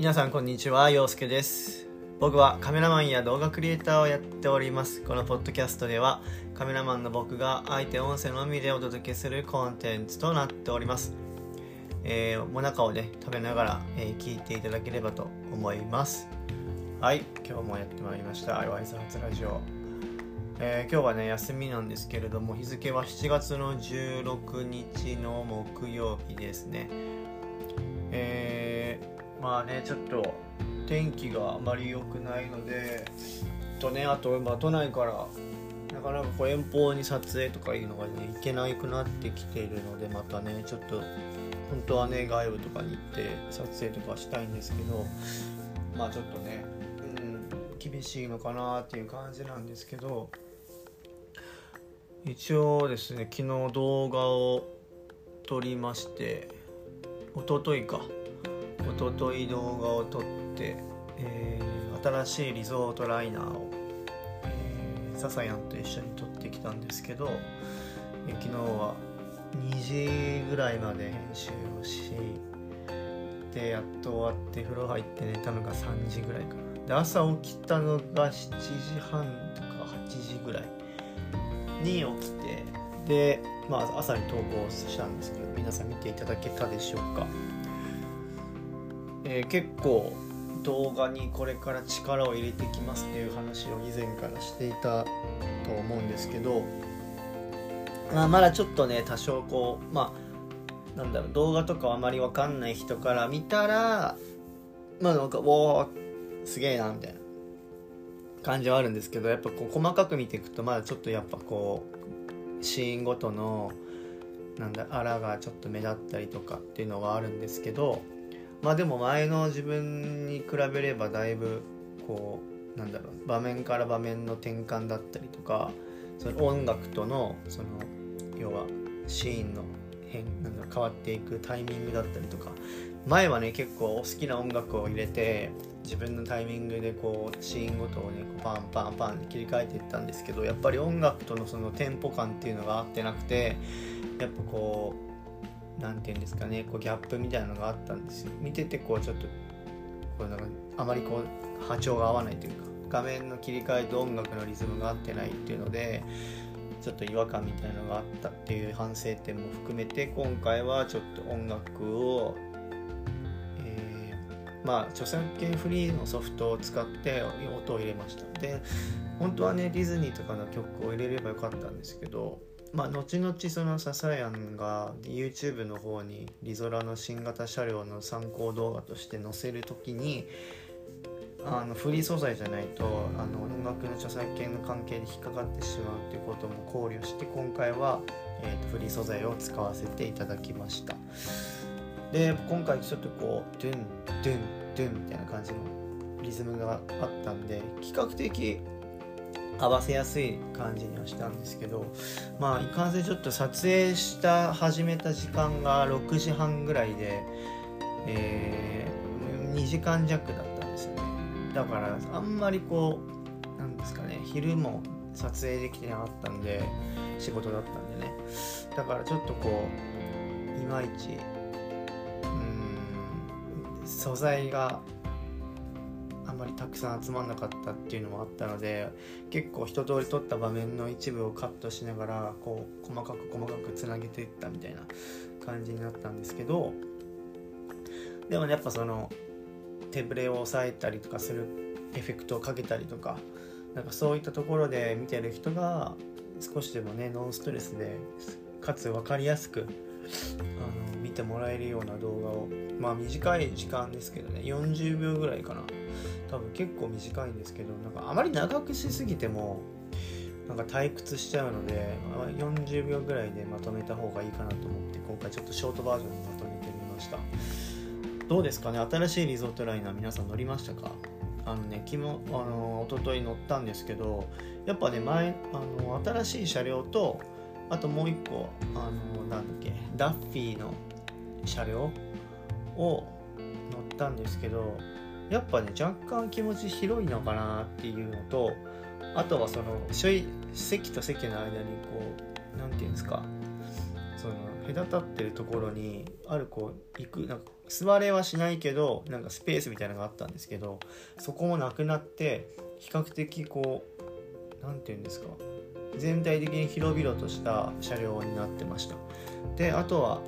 皆さんこんにちは陽介です。僕はカメラマンや動画クリエイターをやっております。このポッドキャストではカメラマンの僕が相手音声のみでお届けするコンテンツとなっております。えー、もなかをね食べながら、えー、聞いていただければと思います。はい今日もやってまいりました。ワイズ発ラジオ。えー、今日はね休みなんですけれども日付は7月の16日の木曜日ですね、まあねちょっと天気があまり良くないのでとねあと、まあ、都内からなかなかこう遠方に撮影とかいうのがね行けなくなってきているのでまたねちょっと本当はね外部とかに行って撮影とかしたいんですけどまあちょっとねうん厳しいのかなっていう感じなんですけど一応ですね昨日動画を撮りまして一昨日か。一昨日動画を撮って、えー、新しいリゾートライナーを、えー、ササヤンと一緒に撮ってきたんですけど、えー、昨日は2時ぐらいまで編集をしでやっと終わって風呂入って寝たのが3時ぐらいかな。で朝起きたのが7時半とか8時ぐらいに起きてで、まあ、朝に投稿したんですけど皆さん見ていただけたでしょうか、えー、結構動画にこれから力を入れてきますっていう話を以前からしていたと思うんですけど、まあ、まだちょっとね多少こうまあなんだろう動画とかあまり分かんない人から見たらまあなんか「おーすげえな」みたいな感じはあるんですけどやっぱこう細かく見ていくとまだちょっとやっぱこうシーンごとのなんだあらがちょっと目立ったりとかっていうのがあるんですけどまあでも前の自分に比べればだいぶこうなんだろう場面から場面の転換だったりとかその音楽とのその要はシーンの変なんだろう変わっていくタイミングだったりとか前はね結構好きな音楽を入れて自分のタイミングでこうシーンごとをねパンパンパンって切り替えていったんですけどやっぱり音楽とのそのテンポ感っていうのが合ってなくてやっぱこう何て言うんですかねこうギャップみたいなのがあったんですよ。見ててこうちょっとこうなんかあまりこう波長が合わないというか画面の切り替えと音楽のリズムが合ってないっていうのでちょっと違和感みたいなのがあったっていう反省点も含めて今回はちょっと音楽をえまあ、著作権フリーのソフトを使って音を入れました。で本当はねディズニーとかの曲を入れればよかったんですけどまあ後々そのササヤンが YouTube の方にリゾラの新型車両の参考動画として載せる時にあのフリー素材じゃないとあの音楽の著作権の関係で引っかかってしまうっていうことも考慮して今回は、えーと、フリー素材を使わせていただきました。で今回ちょっとこうドゥンドゥンドゥンみたいな感じのリズムがあったんで比較的合わせやすい感じにはしたんですけどまあいかんせんちょっと撮影した始めた時間が6時半ぐらいで、えー、2時間弱だったんですよね。だからあんまりこうなんですかね昼も撮影できてなかったんで仕事だったんでね。だからちょっとこういまいち素材がまりたくさん集まんなかったっていうのもあったので結構一通り撮った場面の一部をカットしながらこう細かく細かくつなげていったみたいな感じになったんですけどでもねやっぱその手ブレを押さえたりとかするエフェクトをかけたりとかなんかそういったところで見てる人が少しでもねノンストレスでかつ分かりやすくあの見てもらえるような動画を。まあ短い時間ですけどね。40秒ぐらいかな。多分結構短いんですけどなんかあまり長くしすぎてもなんか退屈しちゃうので、ま、40秒ぐらいでまとめた方がいいかなと思って今回ちょっとショートバージョンにまとめてみました。どうですかね？新しいリゾートライナー皆さん乗りましたか？あのね昨日あの一昨日乗ったんですけどやっぱね前あの新しい車両とあともう一個あのなんだっけダッフィーの車両を乗ったんですけどやっぱね若干気持ち広いのかなっていうのとあとはその席と席の間にこう何て言うんですかその隔たってるところにあるこう行くなんか座れはしないけどなんかスペースみたいなのがあったんですけどそこもなくなって比較的こう何て言うんですか全体的に広々とした車両になってました。であとは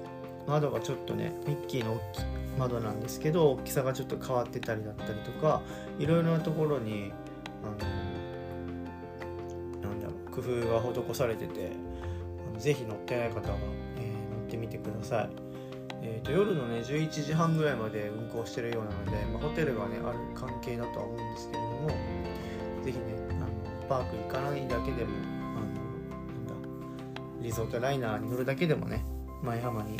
窓がちょっとねミッキーの大き窓なんですけど大きさがちょっと変わってたりだったりとかいろいろなところにあのなんだろう工夫が施されててぜひ乗ってない方は、えー、乗ってみてください、えーと、夜のね11時半ぐらいまで運行してるようなので、まあ、ホテルがねある関係だとは思うんですけれどもぜひねあのパーク行かないだけでもリゾートライナーに乗るだけでもね前浜に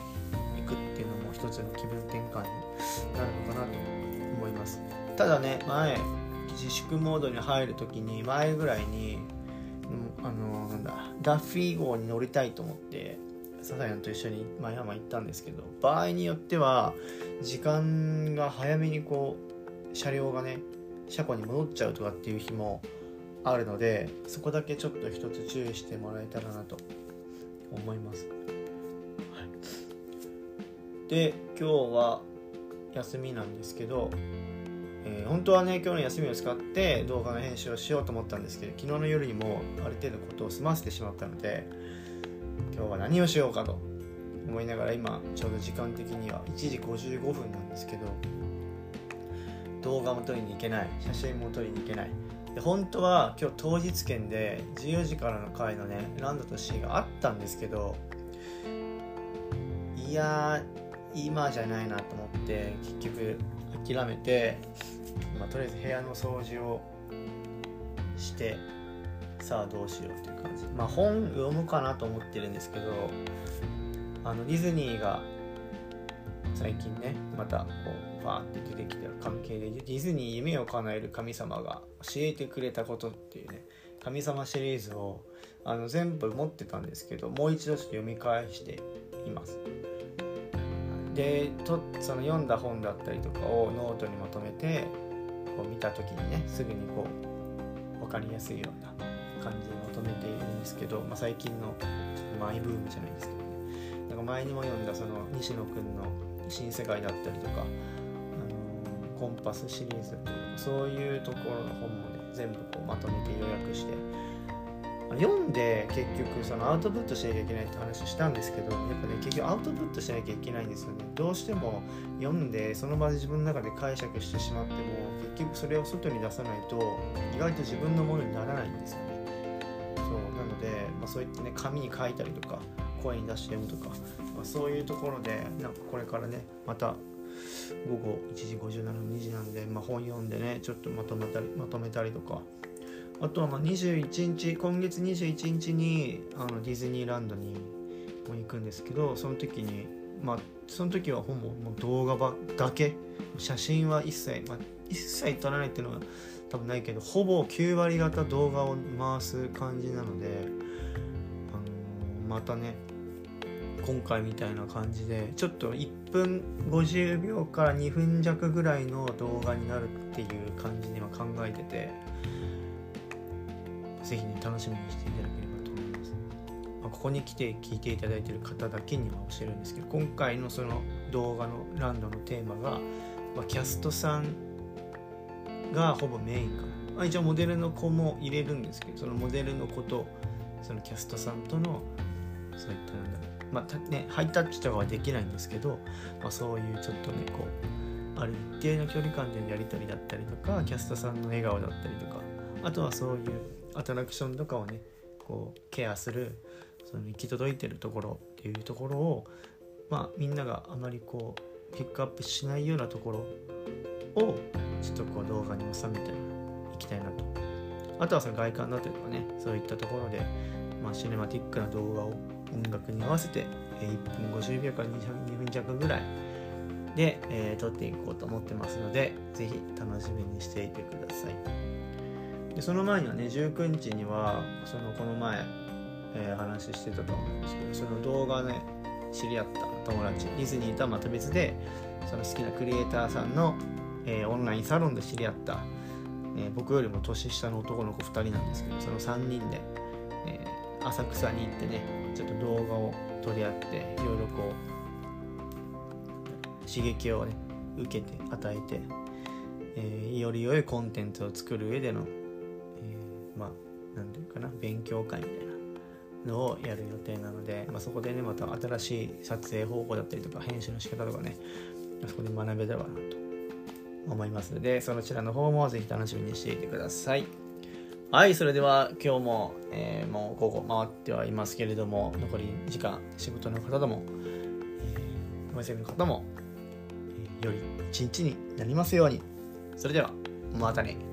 行くっていうのも一つの気分転換になるのかなと思います。ただね前自粛モードに入る時に前ぐらいに、あのなんだダッフィー号に乗りたいと思ってサザヤンと一緒に前浜行ったんですけど場合によっては時間が早めにこう車両がね車庫に戻っちゃうとかっていう日もあるのでそこだけちょっと一つ注意してもらえたらなと思います。はい、で今日は休みなんですけど、えー、本当はね今日の休みを使って動画の編集をしようと思ったんですけど昨日の夜にもある程度ことを済ませてしまったので今日は何をしようかと思いながら今ちょうど時間的には1時55分なんですけど動画も撮りに行けない写真も撮りに行けないで本当は今日当日券で14時からの回のねランドとシーがあったんですけどいや今じゃないなと思って結局諦めて、まあ、とりあえず部屋の掃除をしてさあどうしようっていう感じ。まあ本読むかなと思ってるんですけどあのディズニーが最近ねまたこうファーって出てきた関係でディズニー夢を叶える神様が教えてくれたことっていうね神様シリーズをあの全部持ってたんですけどもう一度ちょっと読み返しています。でとその読んだ本だったりとかをノートにまとめてこう見た時にねすぐにこう分かりやすいような感じにまとめているんですけど、まあ、最近のマイブームじゃないですけどね。なんか前にも読んだその西野くんの「新世界」だったりとか、あの、コンパスシリーズっていうそういうところの本もね全部こうまとめて予約して読んで結局そのアウトプットしなきゃいけないって話したんですけどやっぱね結局アウトプットしなきゃいけないんですよね。どうしても読んでその場で自分の中で解釈してしまっても結局それを外に出さないと意外と自分のものにならないんですよね。そうなので、まあ、そういってね紙に書いたりとか声に出して読むとか、まあ、そういうところでなんかこれからねまた午後1時57分2時なんで、まあ、本読んでねちょっとまとめたりまとめたりとか。あとはまあ21日今月21日にあのディズニーランドにも行くんですけどその時にまあその時はほぼもう動画ばだけ。写真は一切、まあ、一切撮らないっていうのは多分ないけどほぼ9割方動画を回す感じなので、あの、またね今回みたいな感じでちょっと1分50秒から2分弱ぐらいの動画になるっていう感じには考えてて是非ね楽しみにしていただければと思います、まあ、ここに来て聞いていただいてる方だけには教えるんですけど今回のその動画のランドのテーマが、まあ、キャストさんがほぼメインかな、まあ、一応モデルの子も入れるんですけどそのモデルの子とそのキャストさんとのそういったなんだろうまあねハイタッチとかはできないんですけど、まあ、そういうちょっとねこうある一定の距離感でのやり取りだったりとかキャストさんの笑顔だったりとかあとはそういうアトラクションとかをねこうケアするその行き届いてるところっていうところをまあみんながあまりこうピックアップしないようなところをちょっとこう動画に収めていきたいなと。あとはその外観だったりとかねそういったところで、まあ、シネマティックな動画を音楽に合わせて1分50秒から200分弱ぐらいで、えー、撮っていこうと思ってますので是非楽しみにしていてください。でその前にはね19日にはそのこの前、えー、話してたと思うんですけどその動画ね知り合った友達ディズニーとはまた別でその好きなクリエイターさんのえー、オンラインサロンで知り合った、え、僕よりも年下の男の子2人なんですけどその3人で、え、浅草に行ってねちょっと動画を撮り合っていろいろこう刺激をね受けて与えて、えー、より良いコンテンツを作る上での、えー、まあ何て言うかな勉強会みたいなのをやる予定なので、まあ、そこでねまた新しい撮影方法だったりとか編集の仕方とかねそこで学べたらなと思いますのでそちらの方もぜひ楽しみにしていてください。はいそれでは今日も、えー、もう午後回ってはいますけれども残り時間仕事の方とも、えー、お店の方も、えー、より一日になりますように。それではまたね。